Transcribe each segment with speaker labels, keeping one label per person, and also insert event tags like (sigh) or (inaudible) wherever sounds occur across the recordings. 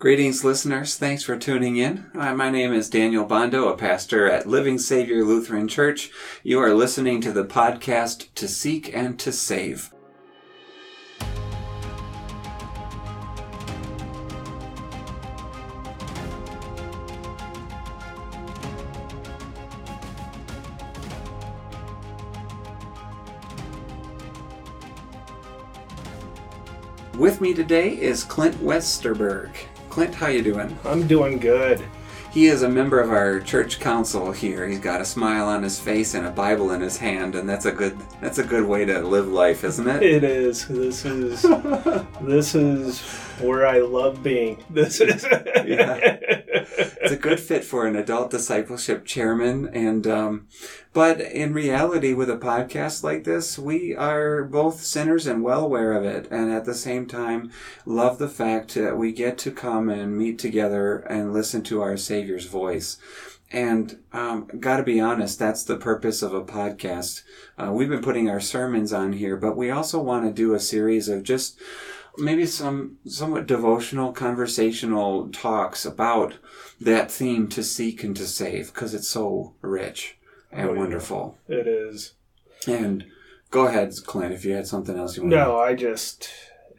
Speaker 1: Greetings, listeners. Thanks for tuning in. Uh, my name is Daniel Bondo, a pastor at Living Savior Lutheran Church. You are listening to the podcast To Seek and to Save. With me today is Clint Westerberg. Clint, how you doing?
Speaker 2: I'm doing good.
Speaker 1: He is a member of our church council here. He's got a smile on his face and a Bible in his hand, and that's a good that's a good way to live life, isn't it?
Speaker 2: It is. This is (laughs) this is where I love being. This is
Speaker 1: yeah. It's a good fit for an adult discipleship chairman, and um, but in reality, with a podcast like this, we are both sinners and well aware of it, and at the same time, love the fact that we get to come and meet together and listen to our Savior's voice. And um, got to be honest, that's the purpose of a podcast. Uh, we've been putting our sermons on here, but we also want to do a series of just maybe some somewhat devotional, conversational talks about that theme to seek and to save because it's so rich and oh, wonderful.
Speaker 2: It is.
Speaker 1: And go ahead, Clint, if you had something else you want. To say.
Speaker 2: No, I just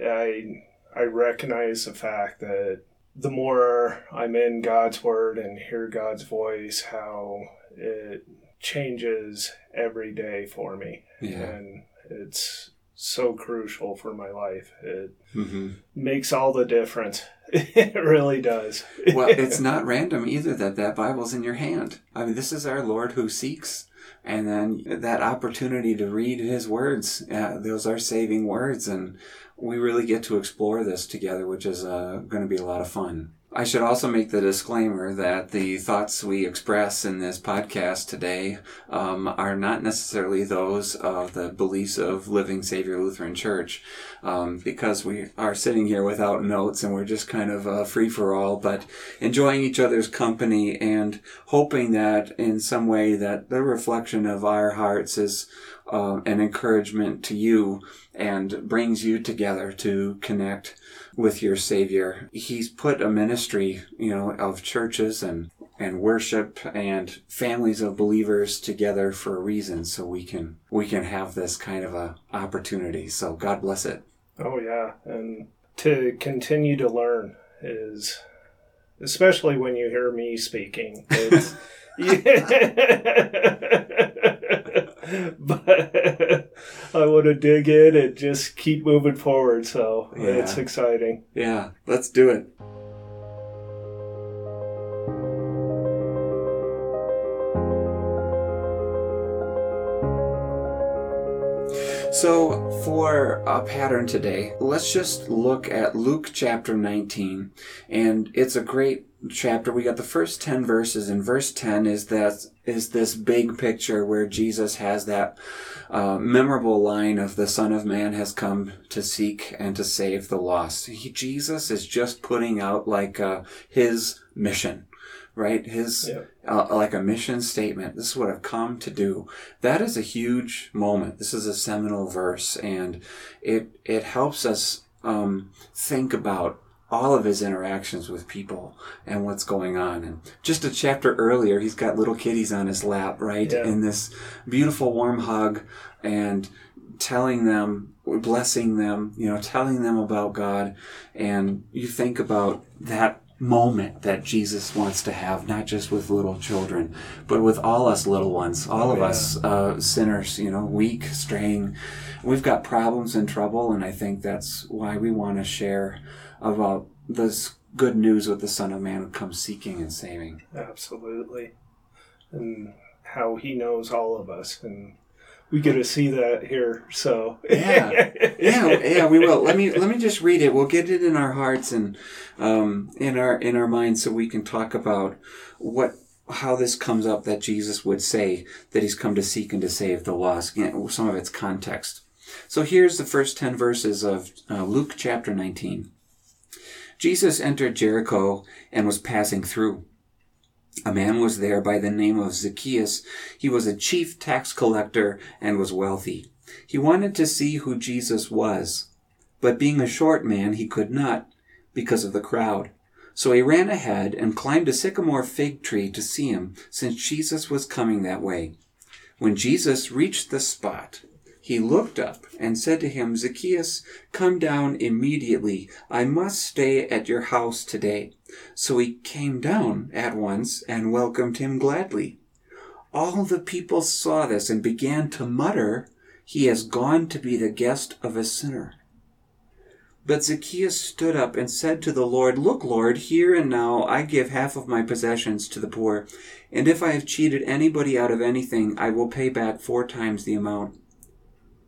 Speaker 2: I I recognize the fact that the more I'm in God's Word and hear God's voice, how it changes every day for me. Yeah. And it's so crucial for my life. It mm-hmm. makes all the difference. (laughs) it really does. (laughs)
Speaker 1: well, it's not random either that that Bible's in your hand. I mean, this is our Lord who seeks. And then that opportunity to read his words, uh, those are saving words. And we really get to explore this together, which is uh, going to be a lot of fun. I should also make the disclaimer that the thoughts we express in this podcast today um, are not necessarily those of the beliefs of Living Savior Lutheran Church, um, because we are sitting here without notes and we're just kind of uh, free for all, but enjoying each other's company and hoping that in some way that the reflection of our hearts is uh, an encouragement to you and brings you together to connect with your Savior. He's put a ministry, you know, of churches and and worship and families of believers together for a reason so we can we can have this kind of a opportunity. So god bless it.
Speaker 2: Oh yeah. And to continue to learn is especially when you hear me speaking it's (laughs) (laughs) (laughs) but I want to dig in and just keep moving forward. So yeah. it's exciting.
Speaker 1: Yeah, let's do it. So, for a pattern today, let's just look at Luke chapter 19. And it's a great chapter. We got the first 10 verses, and verse 10 is that is this big picture where Jesus has that uh, memorable line of the Son of Man has come to seek and to save the lost. He, Jesus is just putting out like uh, his mission right? His, yeah. uh, like a mission statement. This is what I've come to do. That is a huge moment. This is a seminal verse and it, it helps us, um, think about all of his interactions with people and what's going on. And just a chapter earlier, he's got little kiddies on his lap, right? Yeah. In this beautiful warm hug and telling them, blessing them, you know, telling them about God. And you think about that moment that Jesus wants to have, not just with little children, but with all us little ones, all oh, of yeah. us uh, sinners, you know, weak, straying. We've got problems and trouble, and I think that's why we want to share about this good news with the Son of Man who comes seeking and saving.
Speaker 2: Absolutely. And how he knows all of us and we get to see that here. So
Speaker 1: yeah, yeah, (laughs) yeah, we will. Let me let me just read it. We'll get it in our hearts and um, in our in our minds, so we can talk about what how this comes up that Jesus would say that He's come to seek and to save the lost. some of its context. So here's the first ten verses of uh, Luke chapter nineteen. Jesus entered Jericho and was passing through. A man was there by the name of Zacchaeus. He was a chief tax collector and was wealthy. He wanted to see who Jesus was, but being a short man, he could not because of the crowd. So he ran ahead and climbed a sycamore fig tree to see him, since Jesus was coming that way. When Jesus reached the spot, he looked up and said to him, Zacchaeus, come down immediately. I must stay at your house today. So he came down at once and welcomed him gladly. All the people saw this and began to mutter, He has gone to be the guest of a sinner. But Zacchaeus stood up and said to the Lord, Look, Lord, here and now I give half of my possessions to the poor, and if I have cheated anybody out of anything, I will pay back four times the amount.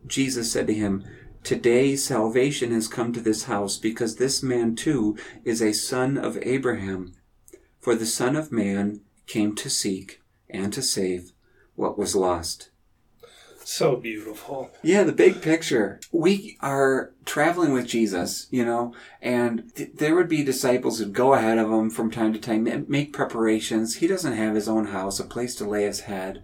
Speaker 1: Jesus said to him, Today salvation has come to this house, because this man too is a son of Abraham. For the Son of Man came to seek and to save what was lost.
Speaker 2: So beautiful.
Speaker 1: Yeah, the big picture. We are traveling with Jesus, you know, and th- there would be disciples who'd go ahead of him from time to time, make preparations. He doesn't have his own house, a place to lay his head.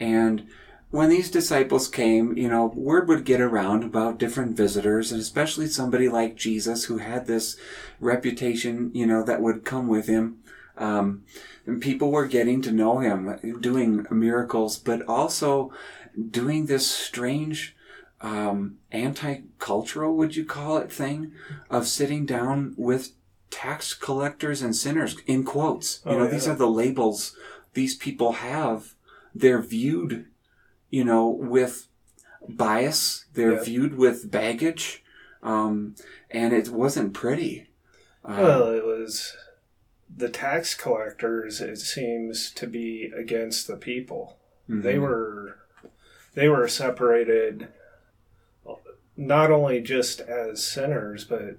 Speaker 1: And when these disciples came, you know, word would get around about different visitors, and especially somebody like Jesus who had this reputation, you know, that would come with him. Um, and people were getting to know him, doing miracles, but also doing this strange um, anti-cultural, would you call it, thing of sitting down with tax collectors and sinners in quotes. You
Speaker 2: Oh,
Speaker 1: know,
Speaker 2: yeah.
Speaker 1: these are the labels these people have. They're viewed, you know, with bias. They're viewed with baggage, um, and it wasn't pretty. Um,
Speaker 2: Well, it was the tax collectors. It seems to be against the people. They
Speaker 1: mhm.
Speaker 2: were they were separated not only just as sinners but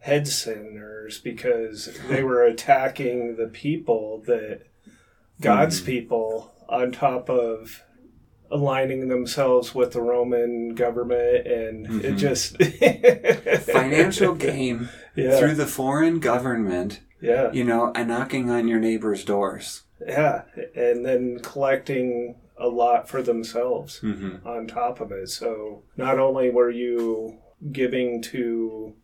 Speaker 2: head sinners because they were (laughs) attacking the people that God's
Speaker 1: Mhm.
Speaker 2: people on top of aligning themselves with the Roman government and it
Speaker 1: Mhm.
Speaker 2: just (laughs)
Speaker 1: financial gain
Speaker 2: yeah
Speaker 1: through the foreign government,
Speaker 2: yeah
Speaker 1: you know, and knocking on your neighbor's doors.
Speaker 2: yeah and then collecting a lot for themselves
Speaker 1: Mm-hmm.
Speaker 2: on top of it. So not only were you giving to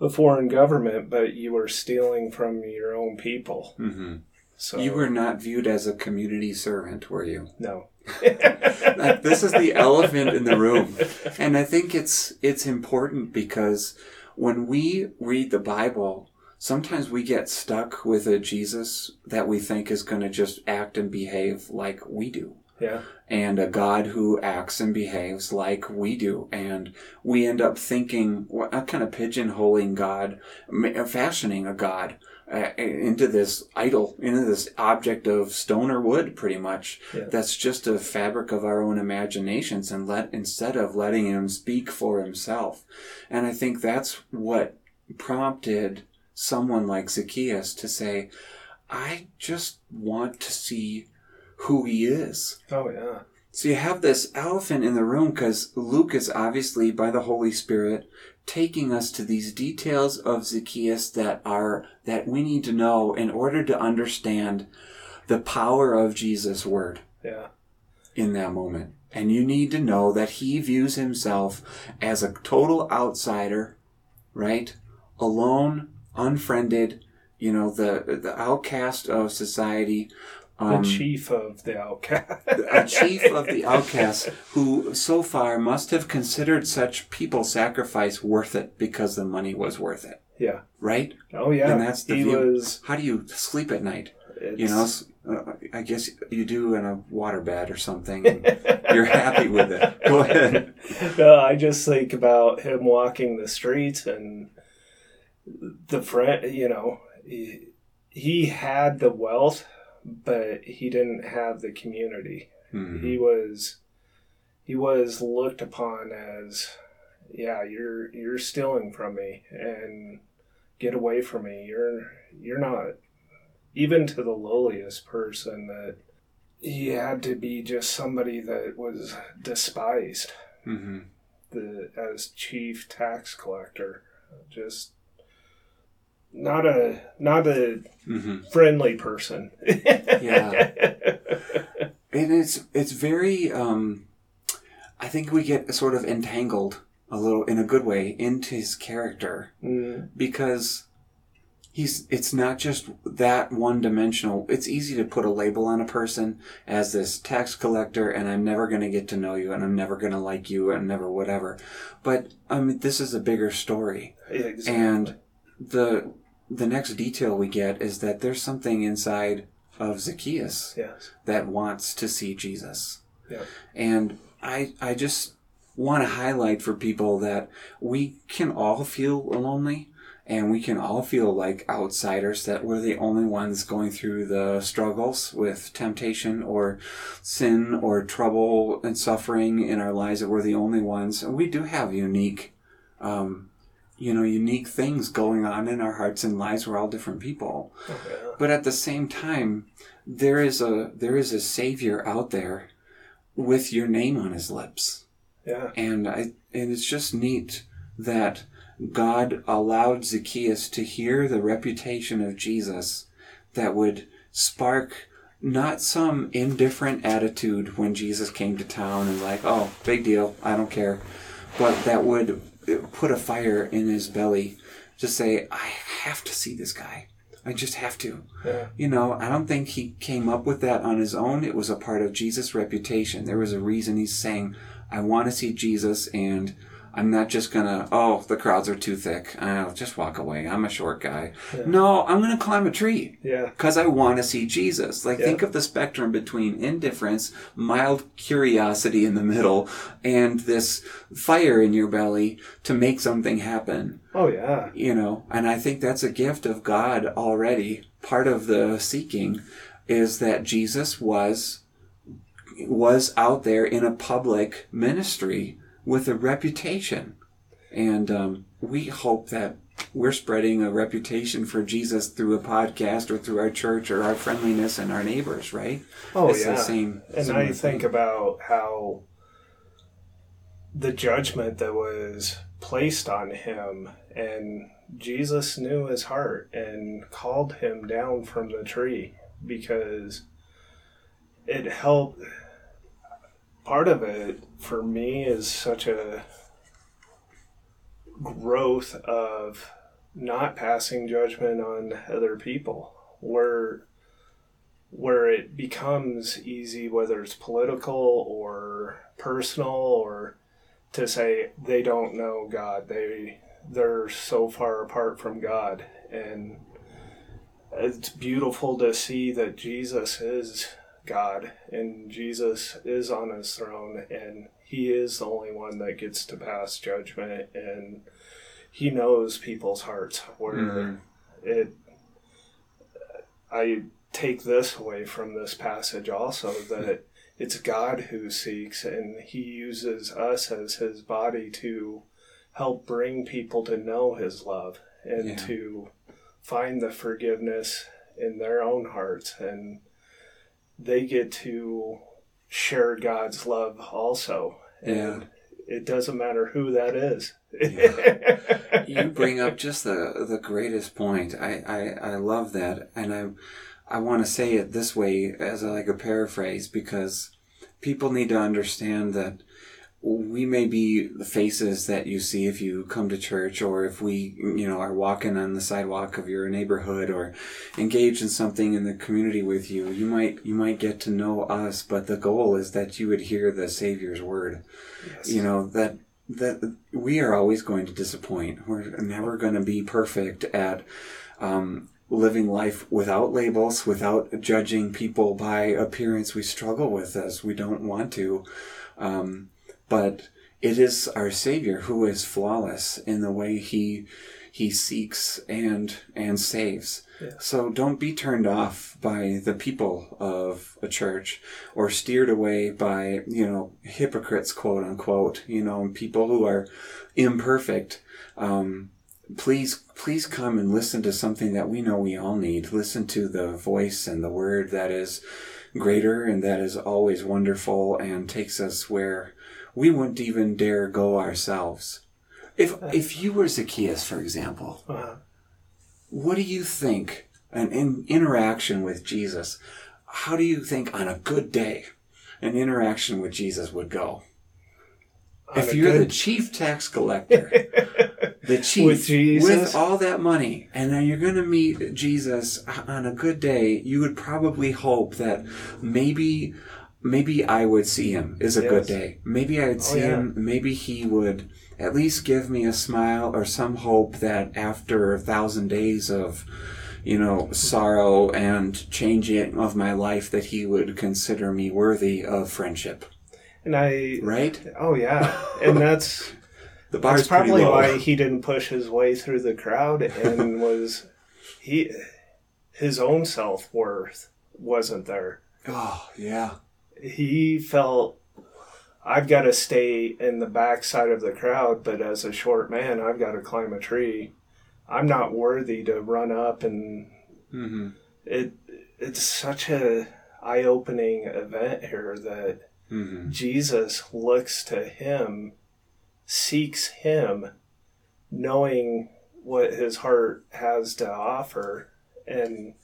Speaker 2: a foreign government, but you were stealing from your own people.
Speaker 1: Mm-hmm.
Speaker 2: So
Speaker 1: You were not viewed as a community servant, were you?
Speaker 2: no.
Speaker 1: Like, this is the elephant in the room, and I think it's it's important because when we read the Bible, sometimes we get stuck with a Jesus that we think is going to just act and behave like we do.
Speaker 2: Yeah.
Speaker 1: and a God who acts and behaves like we do. And we end up thinking, what kind of pigeonholing God, fashioning a God uh, into this idol, into this object of stone or wood, pretty much.
Speaker 2: Yeah.
Speaker 1: That's just a fabric of our own imaginations and let, instead of letting him speak for himself. And I think that's what prompted someone like Zacchaeus to say, I just want to see who he is.
Speaker 2: Oh yeah.
Speaker 1: So you have this elephant in the room because Luke is obviously by the Holy Spirit taking us to these details of Zacchaeus that are that we need to know in order to understand the power of Jesus' word
Speaker 2: Yeah.
Speaker 1: in that moment. And you need to know that he views himself as a total outsider, right? Alone, unfriended, you know, the the outcast of society.
Speaker 2: The chief of the outcast.
Speaker 1: a chief of the outcasts who so far must have considered such people sacrifice worth it because the money was worth it
Speaker 2: yeah.
Speaker 1: right
Speaker 2: Oh yeah.
Speaker 1: And that's the
Speaker 2: he
Speaker 1: view.
Speaker 2: was.
Speaker 1: how do you sleep at night
Speaker 2: It's,
Speaker 1: you know uh, i guess you do in a water waterbed or something and you're happy with it go ahead (laughs)
Speaker 2: no, I just think about him walking the streets and the friend. You know, he, he had the wealth, but he didn't have the community.
Speaker 1: Mhm.
Speaker 2: He was he was looked upon as, yeah, you're you're stealing from me and get away from me. You're you're not even to the lowliest person that he had to be just somebody that was despised
Speaker 1: Mhm.
Speaker 2: the as chief tax collector just not a not a
Speaker 1: Mhm.
Speaker 2: friendly person (laughs)
Speaker 1: Yeah. (laughs) and it's it's very um i think we get sort of entangled a little in a good way into his character
Speaker 2: Mm,
Speaker 1: because he's it's not just that one dimensional it's easy to put a label on a person as this tax collector and i'm never going to get to know you and i'm never going to like you and never whatever but i mean this is a bigger story
Speaker 2: exactly.
Speaker 1: and the the next detail we get is that there's something inside of zacchaeus
Speaker 2: yes.
Speaker 1: that wants to see jesus
Speaker 2: Yeah.
Speaker 1: and I I just want to highlight for people that we can all feel lonely and we can all feel like outsiders that we're the only ones going through the struggles with temptation or sin or trouble and suffering in our lives that we're the only ones and we do have unique um, you know unique things going on in our hearts and lives. We're all different people.
Speaker 2: Yeah.
Speaker 1: but at the same time there is a there is a savior out there with your name on his lips.
Speaker 2: Yeah.
Speaker 1: and i and it's just neat that god allowed zacchaeus to hear the reputation of jesus that would spark not some indifferent attitude when jesus came to town and like oh big deal. I don't care. But that would put a fire in his belly to say i have to see this guy i just have to
Speaker 2: Yeah.
Speaker 1: you know, I don't think he came up with that on his own. It was a part of Jesus' reputation. There was a reason he's saying, I want to see Jesus and I'm not just gonna, oh, the crowds are too thick. I'll just walk away. I'm a short guy. No, I'm gonna climb a tree
Speaker 2: Yeah.
Speaker 1: because I want to see Jesus. Like,
Speaker 2: Yeah.
Speaker 1: think of the spectrum between indifference, mild curiosity in the middle, and this fire in your belly to make something happen
Speaker 2: Oh yeah.
Speaker 1: you know and i think that's a gift of god already part of the seeking is that jesus was was out there in a public ministry with a reputation and um, we hope that we're spreading a reputation for jesus through a podcast or through our church or our friendliness and our neighbors right
Speaker 2: Oh
Speaker 1: it's
Speaker 2: yeah.
Speaker 1: the same
Speaker 2: and I think about how the judgment that was placed on him, and Jesus knew his heart and called him down from the tree because it helped. Part of it for me is such a growth of not passing judgment on other people where where it becomes easy whether it's political or personal or to say they don't know God. They they're so far apart from God. And it's beautiful to see that Jesus is God and Jesus is on his throne and he is the only one that gets to pass judgment and he knows people's hearts where
Speaker 1: Mhm.
Speaker 2: it I take this away from this passage also that it's God who seeks and he uses us as his body to help bring people to know his love and
Speaker 1: Yeah.
Speaker 2: to find the forgiveness in their own hearts and they get to share God's love also. And it doesn't matter who that is.
Speaker 1: You (laughs) bring up just the the greatest point. I, I, I love that, and I I want to say it this way as a, like a paraphrase because people need to understand that we may be the faces that you see if you come to church or if we you know are walking on the sidewalk of your neighborhood or engage in something in the community with you. You might you might get to know us but the goal is that you would hear the savior's word.
Speaker 2: Yes.
Speaker 1: you know that that we are always going to disappoint. We're never going to be perfect at um, living life without labels without judging people by appearance. We struggle with this. We don't want to um, but it is our savior who is flawless in the way he he seeks and and saves
Speaker 2: Yeah.
Speaker 1: so don't be turned off by the people of a church or steered away by, you know, hypocrites, quote unquote, you know, people who are imperfect. Um, please, please come and listen to something that we know we all need. Listen to the voice and the word that is greater and that is always wonderful and takes us where we wouldn't even dare go ourselves. If, if you were Zacchaeus, for example,
Speaker 2: Uh,
Speaker 1: what do you think an in interaction with Jesus? How do you think on a good day an interaction with Jesus would go?
Speaker 2: On
Speaker 1: if you're the chief tax collector, (laughs) the chief
Speaker 2: With Jesus?
Speaker 1: with all that money, and then you're going to meet Jesus on a good day, you would probably hope that maybe, maybe I would see him is a good day. Maybe I would oh, see
Speaker 2: yeah.
Speaker 1: him. Maybe he would at least give me a smile or some hope that after a thousand days of, you know, sorrow and changing of my life, that he would consider me worthy of friendship.
Speaker 2: and I,
Speaker 1: Right?
Speaker 2: oh yeah, and that's (laughs)
Speaker 1: The bar's
Speaker 2: that's probably why he didn't push his way through the crowd and (laughs) was he his own self worth wasn't there.
Speaker 1: Oh yeah.
Speaker 2: He felt I've got to stay in the back side of the crowd, but as a short man, I've got to climb a tree. I'm not worthy to run up and
Speaker 1: Mm-hmm.
Speaker 2: it it's such a eye-opening event here that
Speaker 1: Mm-hmm.
Speaker 2: Jesus looks to him, seeks him, knowing what his heart has to offer, and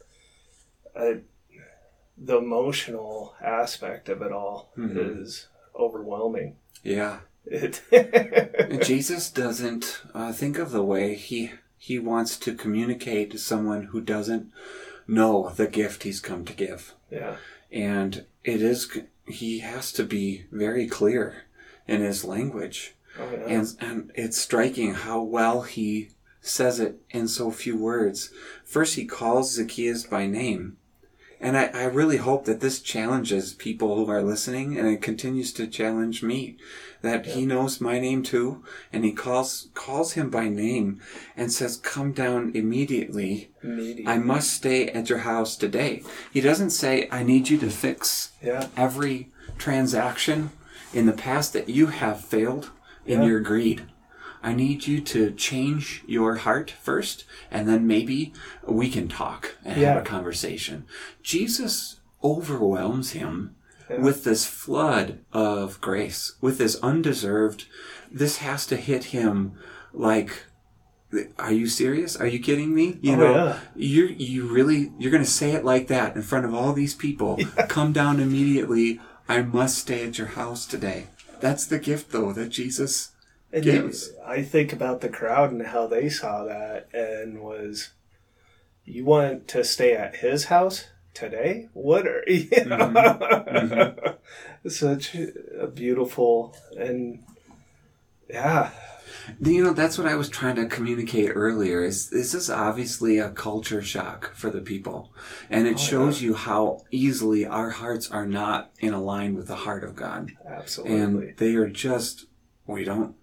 Speaker 2: uh, the emotional aspect of it all
Speaker 1: Mhm.
Speaker 2: is overwhelming.
Speaker 1: Yeah.
Speaker 2: It,
Speaker 1: Jesus doesn't uh, think of the way he he wants to communicate to someone who doesn't know the gift he's come to give,
Speaker 2: yeah,
Speaker 1: and it is he has to be very clear in his language,
Speaker 2: oh, yeah.
Speaker 1: and and it's striking how well he says it in so few words. First, he calls Zacchaeus by name. And I, I really hope that this challenges people who are listening and it continues to challenge me that he knows my name too and he calls calls him by name and says come down immediately
Speaker 2: Immediate.
Speaker 1: i must stay at your house today he doesn't say i need you to fix
Speaker 2: yeah,
Speaker 1: every transaction in the past that you have failed in
Speaker 2: Yeah.
Speaker 1: your greed. I need you to change your heart first, and then maybe we can talk and
Speaker 2: Yeah.
Speaker 1: have a conversation. Jesus overwhelms him
Speaker 2: Yeah.
Speaker 1: with this flood of grace, with this undeserved. This has to hit him like. Are you serious? Are you kidding me? You
Speaker 2: Oh,
Speaker 1: know,
Speaker 2: yeah.
Speaker 1: you're you really you're gonna say it like that in front of all these people. (laughs) Come down immediately. I must stay at your house today. That's the gift, though, that Jesus.
Speaker 2: And
Speaker 1: gives.
Speaker 2: you- I think about the crowd and how they saw that and was, you want to stay at his house today? What are (laughs) you
Speaker 1: Mm-hmm.
Speaker 2: Such a beautiful and yeah,
Speaker 1: You know, that's what I was trying to communicate earlier. Is this is obviously a culture shock for the people, and it
Speaker 2: Oh,
Speaker 1: shows you how easily our hearts are not in line with the heart of God,
Speaker 2: absolutely.
Speaker 1: and they are just we don't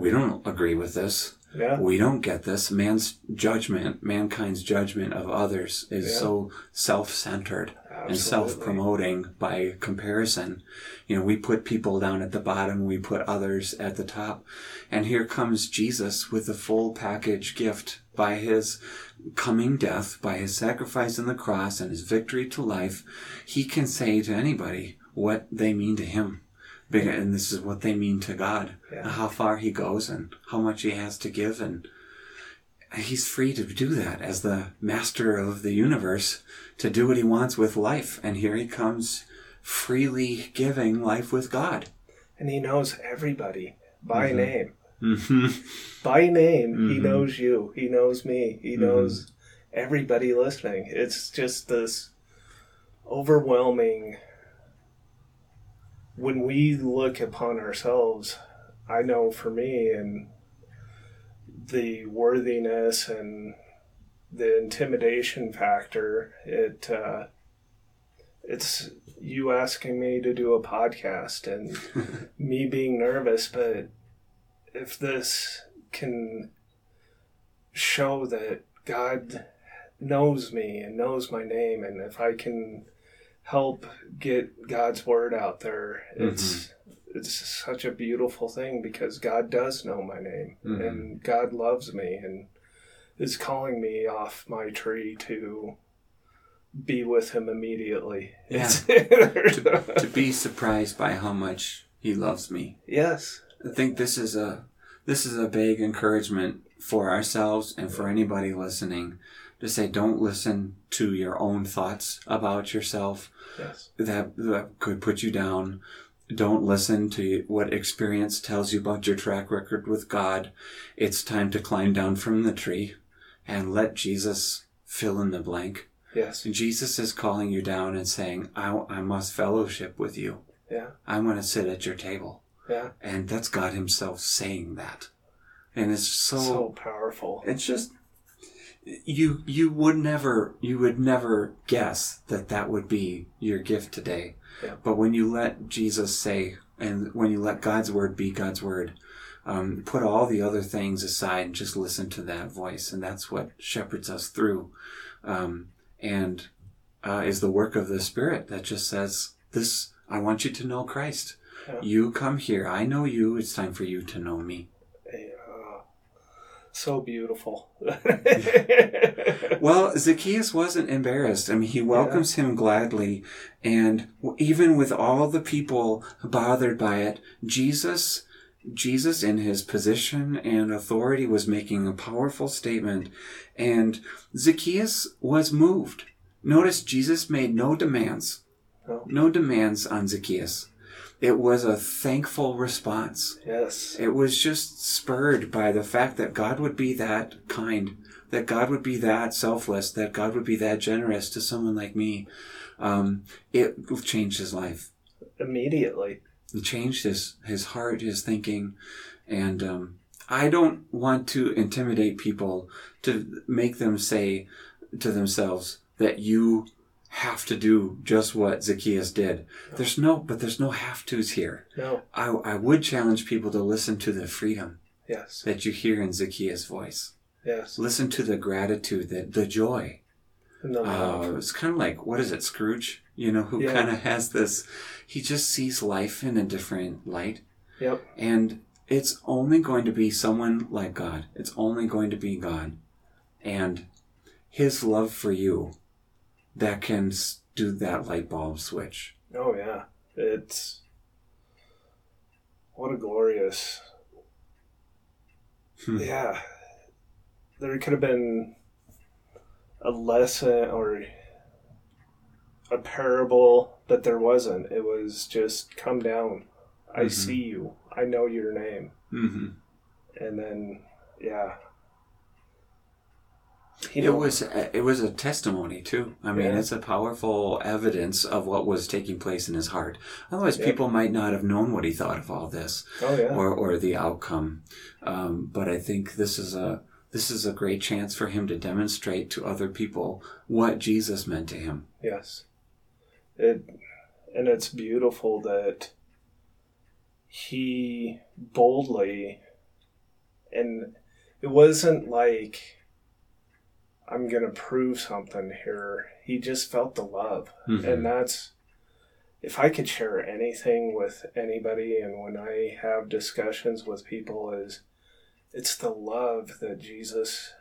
Speaker 1: we don't agree with this.
Speaker 2: yeah,
Speaker 1: we don't get this. Man's judgment, mankind's judgment of others is
Speaker 2: Yeah.
Speaker 1: so self-centered and self-promoting by comparison. You know, we put people down at the bottom, we put others at the top. And here comes Jesus with the full package gift by his coming death, by his sacrifice on the cross and his victory to life. He can say to anybody what they mean to him. Big- And this is what they mean to God.
Speaker 2: Yeah.
Speaker 1: How far he goes and how much he has to give and he's free to do that as the master of the universe to do what he wants with life. And here he comes freely giving life with God.
Speaker 2: and he knows everybody by
Speaker 1: Mhm.
Speaker 2: name.
Speaker 1: Mm-hmm.
Speaker 2: By name, he
Speaker 1: Mhm.
Speaker 2: knows you. He knows me. He
Speaker 1: Mhm.
Speaker 2: knows everybody listening. It's just this overwhelming. When we look upon ourselves, I know for me and the worthiness and the intimidation factor, it uh, it's you asking me to do a podcast and (laughs) me being nervous, but if this can show that God knows me and knows my name, and if I can help get God's word out there, it's it's such a beautiful thing because God does know my name
Speaker 1: Mhm.
Speaker 2: and God loves me and is calling me off my tree to be with Him immediately.
Speaker 1: Yeah. (laughs) To, to be surprised by how much he loves me.
Speaker 2: yes.
Speaker 1: I think this is a this is a big encouragement for ourselves and for anybody listening to say don't listen to your own thoughts about yourself
Speaker 2: Yes.
Speaker 1: that, that could put you down don't listen to what experience tells you about your track record with God. It's time to climb down from the tree and let Jesus fill in the blank.
Speaker 2: Yes.
Speaker 1: Jesus is calling you down and saying, I, I must fellowship with you.
Speaker 2: Yeah.
Speaker 1: I want to sit at your table.
Speaker 2: Yeah.
Speaker 1: And that's God Himself saying that. And it's so,
Speaker 2: So powerful.
Speaker 1: it's just, you, you would never, you would never guess that that would be your gift today.
Speaker 2: Yeah.
Speaker 1: But when you let Jesus say, and when you let God's word be God's word, um, put all the other things aside and just listen to that voice. And that's what shepherds us through. Um, and uh, is the work of the Spirit that just says, This, I want you to know Christ.
Speaker 2: Yeah.
Speaker 1: You come here. I know you. It's time for you to know me.
Speaker 2: Yeah. So beautiful.
Speaker 1: Well, Zacchaeus wasn't embarrassed. I mean, he welcomes him gladly. And even with all the people bothered by it, Jesus, Jesus in his position and authority was making a powerful statement. And Zacchaeus was moved. Notice Jesus made no demands.
Speaker 2: No.
Speaker 1: No demands on Zacchaeus. It was a thankful response.
Speaker 2: yes.
Speaker 1: It was just spurred by the fact that God would be that kind, that God would be that selfless, that God would be that generous to someone like me. Um, it changed his life.
Speaker 2: Immediately.
Speaker 1: It changed his, his heart, his thinking. And um, I don't want to intimidate people to make them say to themselves that you have to do just what Zacchaeus did. There's no, but there's no have tos here.
Speaker 2: No.
Speaker 1: I, I would challenge people to listen to the freedom
Speaker 2: Yes.
Speaker 1: that you hear in Zacchaeus' voice.
Speaker 2: Yes.
Speaker 1: Listen to the gratitude, the, the joy.
Speaker 2: Love.
Speaker 1: Uh, it's kind of like, what is it, Scrooge? You know, who
Speaker 2: Yeah.
Speaker 1: kind of has this, he just sees life in a different light.
Speaker 2: Yep.
Speaker 1: And it's only going to be someone like God. It's only going to be God. And his love for you that can do that light bulb switch.
Speaker 2: Oh yeah. It's what a glorious
Speaker 1: Hmm.
Speaker 2: Yeah. There could have been a lesson or a parable, that there wasn't. It was just come down. I
Speaker 1: Mhm.
Speaker 2: see you. I know your name.
Speaker 1: hmm
Speaker 2: And then yeah.
Speaker 1: It was it was a testimony too. I mean,
Speaker 2: Yeah.
Speaker 1: it's a powerful evidence of what was taking place in his heart. Otherwise,
Speaker 2: Yeah.
Speaker 1: people might not have known what he thought of all this
Speaker 2: Oh yeah.
Speaker 1: or or the outcome. Um, but I think this is a this is a great chance for him to demonstrate to other people what Jesus meant to him.
Speaker 2: Yes. It and it's beautiful that he boldly and it wasn't like I'm going to prove something here. He just felt the love.
Speaker 1: Mhm.
Speaker 2: And that's if I could share anything with anybody and when I have discussions with people is it's the love that Jesus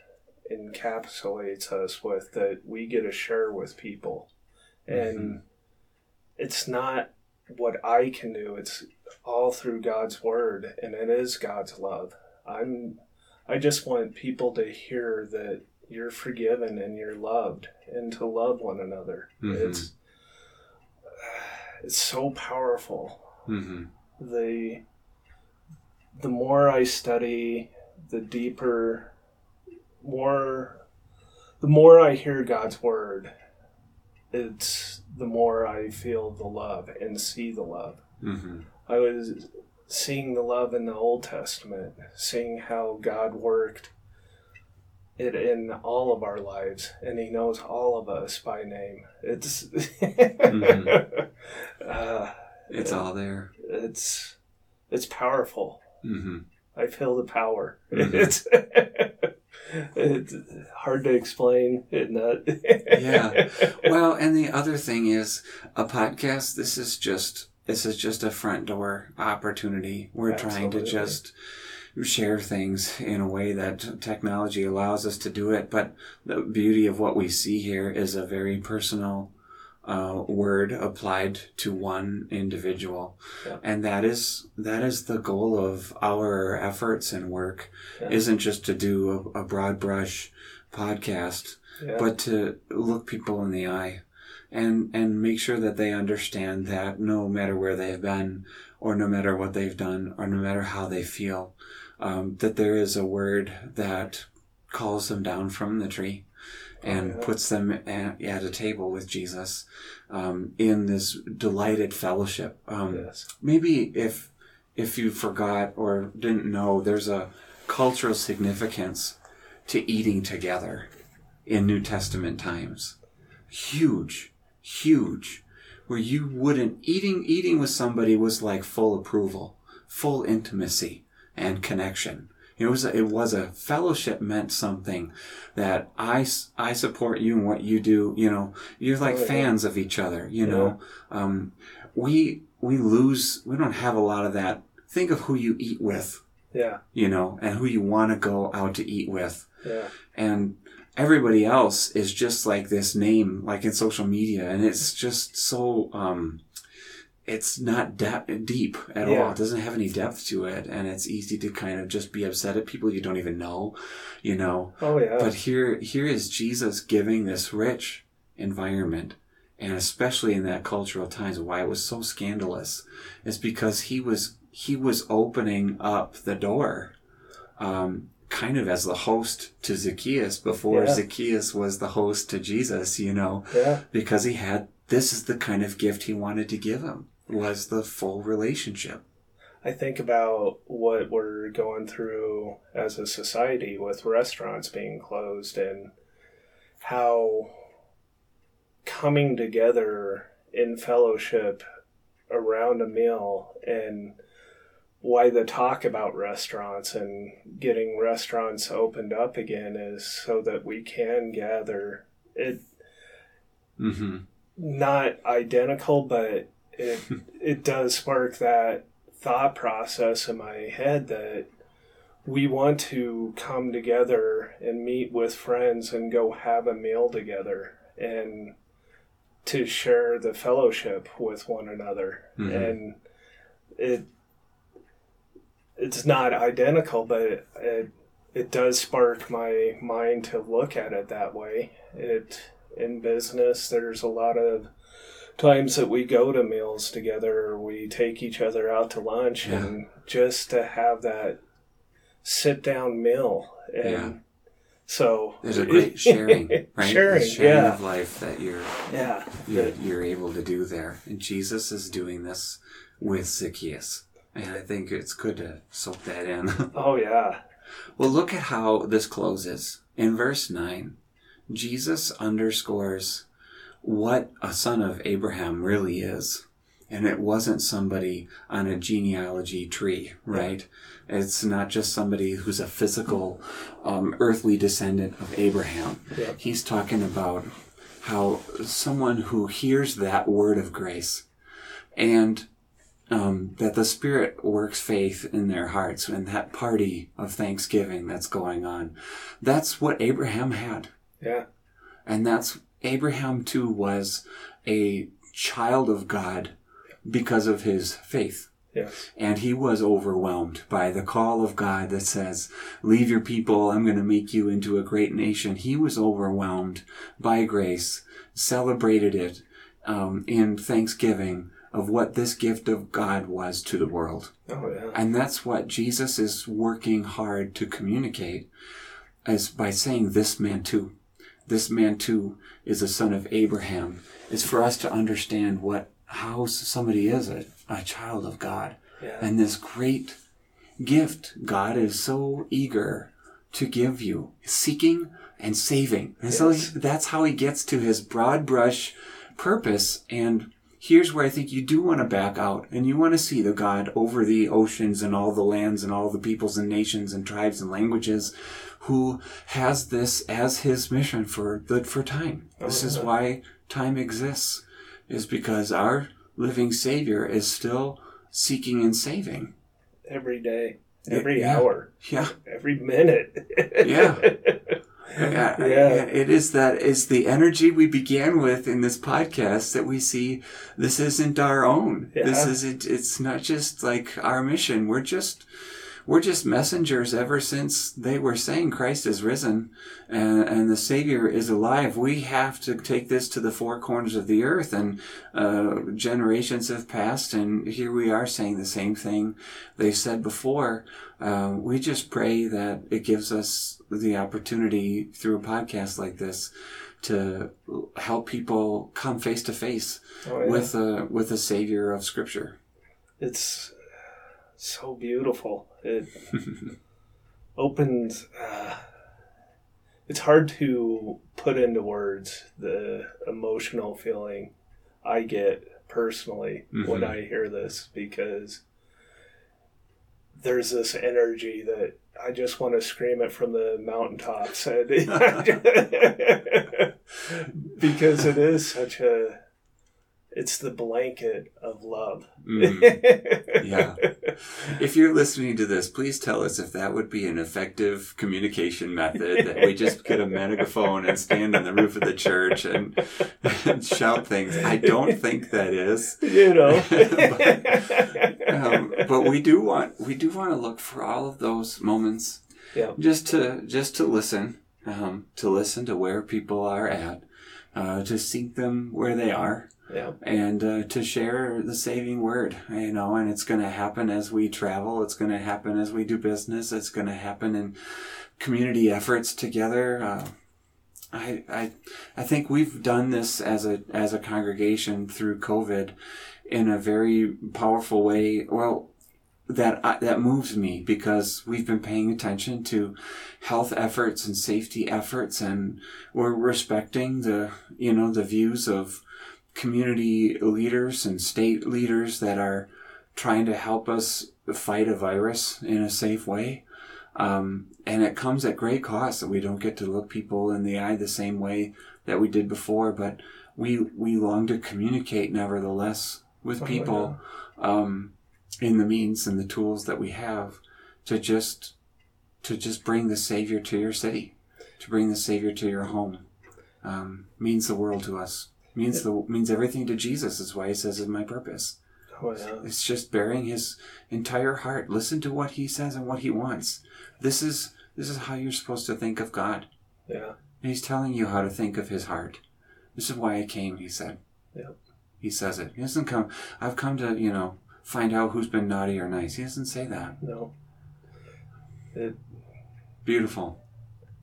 Speaker 2: encapsulates us with that we get to share with people. And it's not what I can do, it's all through God's word and it is God's love. I'm I just want people to hear that you're forgiven and you're loved and to love one another.
Speaker 1: Mhm.
Speaker 2: It's it's so powerful
Speaker 1: hmm
Speaker 2: the the more I study, the deeper, more, the more I hear God's word, it's the more I feel the love and see the love.
Speaker 1: hmm
Speaker 2: I was seeing the love in the Old Testament, seeing how God worked it in all of our lives, and He knows all of us by name. It's, (laughs) uh,
Speaker 1: It's all there.
Speaker 2: it's it's powerful.
Speaker 1: hmm
Speaker 2: I feel the power.
Speaker 1: Mhm.
Speaker 2: It's (laughs) it's hard to explain. It not.
Speaker 1: Yeah. (laughs) Well, and the other thing is a podcast. This is just this is just a front door opportunity. We're trying to just share things in a way that technology allows us to do it. But the beauty of what we see here is a very personal uh, word applied to one individual,
Speaker 2: Yeah.
Speaker 1: and that is that is the goal of our efforts and work.
Speaker 2: Yeah.
Speaker 1: Isn't just to do a, a broad brush podcast
Speaker 2: Yeah.
Speaker 1: but to look people in the eye and and make sure that they understand that no matter where they've been or no matter what they've done or no matter how they feel um, that there is a word that calls them down from the tree and
Speaker 2: Oh, yeah.
Speaker 1: puts them at, at a table with Jesus um, in this delighted fellowship. Um,
Speaker 2: Yes.
Speaker 1: maybe if if you forgot or didn't know, there's a cultural significance to eating together in New Testament times. Huge, huge. Where you wouldn't eating eating with somebody was like full approval, full intimacy and connection. It was a, it was a fellowship meant something that I, I support you and what you do. You know, you're like
Speaker 2: Oh, yeah.
Speaker 1: fans of each other. You know, um, we we lose. We don't have a lot of that. Think of who you eat with.
Speaker 2: Yeah.
Speaker 1: You know, and who you want to go out to eat with
Speaker 2: Yeah.
Speaker 1: and everybody else is just like this name like in social media and it's just so um it's not de- deep at
Speaker 2: Yeah.
Speaker 1: all it doesn't have any depth to it and it's easy to kind of just be upset at people you don't even know you know
Speaker 2: Oh yeah.
Speaker 1: but here here is jesus giving this rich environment and especially in that cultural times why it was so scandalous is because he was he was opening up the door um, kind of as the host to zacchaeus before
Speaker 2: Yeah.
Speaker 1: zacchaeus was the host to jesus you know
Speaker 2: yeah.
Speaker 1: because he had this is the kind of gift he wanted to give him was the full relationship
Speaker 2: I think about what we're going through as a society with restaurants being closed and how coming together in fellowship around a meal and why the talk about restaurants and getting restaurants opened up again is so that we can gather it
Speaker 1: mm-hmm.
Speaker 2: not identical, but it it does spark that thought process in my head that we want to come together and meet with friends and go have a meal together and to share the fellowship with one another
Speaker 1: Mhm.
Speaker 2: and it it's not identical but it it does spark my mind to look at it that way it in business there's a lot of times that we go to meals together or we take each other out to lunch
Speaker 1: Yeah.
Speaker 2: and just to have that sit down meal and
Speaker 1: Yeah.
Speaker 2: so
Speaker 1: there's a great (laughs) sharing right
Speaker 2: sharing,
Speaker 1: The sharing
Speaker 2: yeah
Speaker 1: of life that you're
Speaker 2: yeah
Speaker 1: you're, you're able to do there. And Jesus is doing this with Zacchaeus. And I think it's good to soak that in. (laughs)
Speaker 2: oh yeah
Speaker 1: well, look at how this closes. In verse 9, Jesus underscores what a son of Abraham really is. And it wasn't somebody on a genealogy tree, right? It's not just somebody who's a physical, um, earthly descendant of Abraham.
Speaker 2: Yeah.
Speaker 1: He's talking about how someone who hears that word of grace and um, that the Spirit works faith in their hearts and that party of thanksgiving that's going on. That's what Abraham had.
Speaker 2: yeah
Speaker 1: And that's Abraham too was a child of God because of his faith.
Speaker 2: yes
Speaker 1: And he was overwhelmed by the call of God that says, Leave your people, I'm going to make you into a great nation. He was overwhelmed by grace, celebrated it um, in thanksgiving of what this gift of God was to the world.
Speaker 2: oh yeah
Speaker 1: And that's what Jesus is working hard to communicate as by saying this man too. This man too is a son of Abraham. Is for us to understand what how somebody is a, a child of God.
Speaker 2: yeah
Speaker 1: And this great gift God is so eager to give you, seeking and saving. And so
Speaker 2: Yes.
Speaker 1: he- that's how he gets to his broad brush purpose. And here's where I think you do want to back out and you want to see the God over the oceans and all the lands and all the peoples and nations and tribes and languages who has this as his mission for the, for time. This is why time exists is because our living savior is still seeking and saving.
Speaker 2: every day every
Speaker 1: Yeah.
Speaker 2: hour
Speaker 1: Yeah.
Speaker 2: every minute
Speaker 1: Yeah. (laughs) Yeah,
Speaker 2: Yeah.
Speaker 1: it is that is the energy we began with in this podcast that we see this isn't our own. This isn't it's not just like our mission. We're just we're just messengers ever since they were saying Christ is risen and, and the Savior is alive. We have to take this to the four corners of the earth and, uh, generations have passed and here we are saying the same thing they said before. Uh, we just pray that it gives us the opportunity through a podcast like this to help people come face to face
Speaker 2: Oh,
Speaker 1: with a with a savior of scripture.
Speaker 2: it's so beautiful. It (laughs) opens. Uh, it's hard to put into words the emotional feeling I get personally when
Speaker 1: Mhm.
Speaker 2: I hear this because there's this energy that I just want to scream it from the mountaintops (laughs) (laughs) because it is such a it's the blanket of love.
Speaker 1: Mm. Yeah. If you're listening to this, please tell us if that would be an effective communication method that we just get a megaphone and stand on the roof of the church and, and shout things. I don't think that is.
Speaker 2: you know. (laughs)
Speaker 1: Um, but we do want we do want to look for all of those moments
Speaker 2: yeah.
Speaker 1: just to just to listen um, to listen to where people are at uh, to seek them where they are
Speaker 2: Yeah.
Speaker 1: and uh, to share the saving word you know and it's going to happen as we travel it's going to happen as we do business it's going to happen in community efforts together uh, I, I I think we've done this as a as a congregation through COVID in a very powerful way. Well, that I, that moves me because we've been paying attention to health efforts and safety efforts, and we're respecting the you know the views of community leaders and state leaders that are trying to help us fight a virus in a safe way. Um, and it comes at great cost that we don't get to look people in the eye the same way that we did before, but we, we long to communicate nevertheless with
Speaker 2: Oh,
Speaker 1: people, um, in the means and the tools that we have to just, to just bring the Savior to your city, to bring the Savior to your home, um, means the world to us. Means the means everything to Jesus is why he says it's my purpose.
Speaker 2: Oh, yeah.
Speaker 1: It's just bearing his entire heart. Listen to what he says and what he wants. This is this is how you're supposed to think of God.
Speaker 2: Yeah.
Speaker 1: And he's telling you how to think of his heart. This is why I came, he said.
Speaker 2: Yeah.
Speaker 1: He says it. He doesn't come I've come to, you know, find out who's been naughty or nice. He doesn't say that.
Speaker 2: No. It
Speaker 1: Beautiful.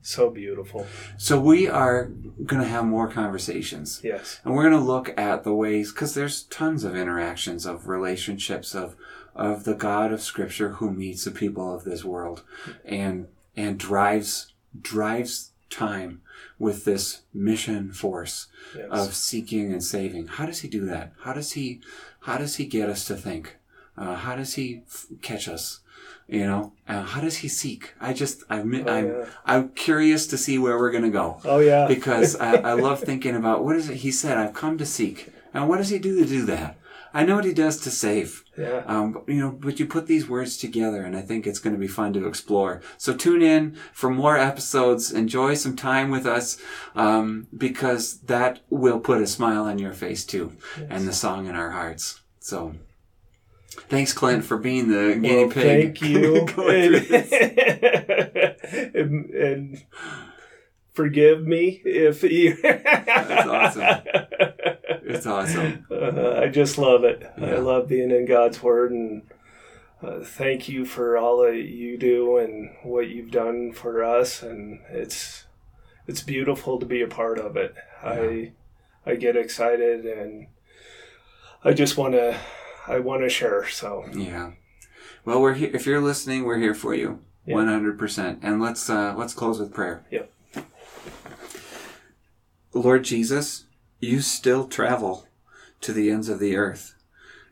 Speaker 2: so beautiful.
Speaker 1: So we are gonna have more conversations.
Speaker 2: Yes.
Speaker 1: And we're going to look at the ways, because there's tons of interactions of relationships of, of the God of Scripture who meets the people of this world and, and drives, drives time with this mission force
Speaker 2: Yes.
Speaker 1: of seeking and saving. How does he do that? How does he, how does he get us to think? Uh, how does he f- catch us? You know, uh, how does he seek? I just, I'm,
Speaker 2: Oh,
Speaker 1: I'm,
Speaker 2: yeah.
Speaker 1: I'm curious to see where we're going to go
Speaker 2: oh yeah. (laughs)
Speaker 1: because I, I love (laughs) thinking about what is it he said i've come to seek and what does he do to do that i know what he does to save
Speaker 2: yeah.
Speaker 1: um, but, you know but you put these words together and i think it's going to be fun to explore so tune in for more episodes enjoy some time with us um, because that will put a smile on your face too and the song in our hearts so thanks clint for being the guinea
Speaker 2: Well,
Speaker 1: pig
Speaker 2: thank (laughs) you.
Speaker 1: this. (laughs)
Speaker 2: and, and forgive me if you.
Speaker 1: That's awesome. (laughs) it's awesome
Speaker 2: Uh, (laughs) I just love it. I love being in God's Word, and uh, thank you for all that you do and what you've done for us. And it's it's beautiful to be a part of it. I I get excited, and I just want to I want to share. So
Speaker 1: Yeah. Well, we're here. If you're listening, we're here for you, one hundred percent. And let's uh, let's close with prayer.
Speaker 2: Yep.
Speaker 1: Lord Jesus, you still travel to the ends of the earth.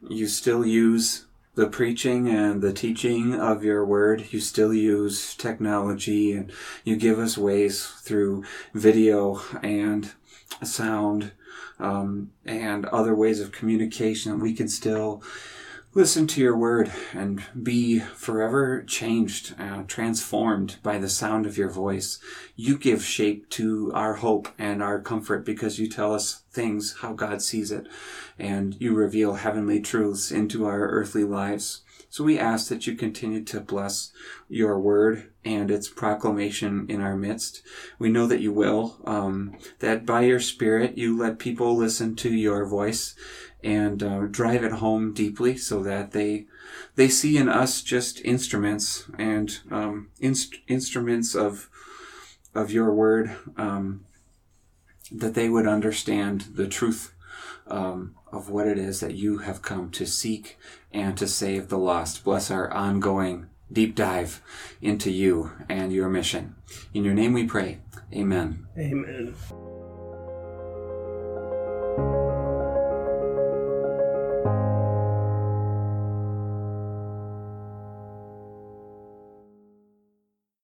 Speaker 1: You still use the preaching and the teaching of your word. You still use technology, and you give us ways through video and sound um, and other ways of communication we can still listen to your word and be forever changed, uh, transformed by the sound of your voice. You give shape to our hope and our comfort because you tell us things how God sees it, and you reveal heavenly truths into our earthly lives. So we ask that you continue to bless your word and its proclamation in our midst. We know that you will, um, that by your spirit you let people listen to your voice and uh, drive it home deeply so that they they see in us just instruments and um, inst- instruments of of your word um, that they would understand the truth um, of what it is that you have come to seek and to save the lost. Bless our ongoing deep dive into you and your mission. In your name we pray. Amen.
Speaker 2: Amen.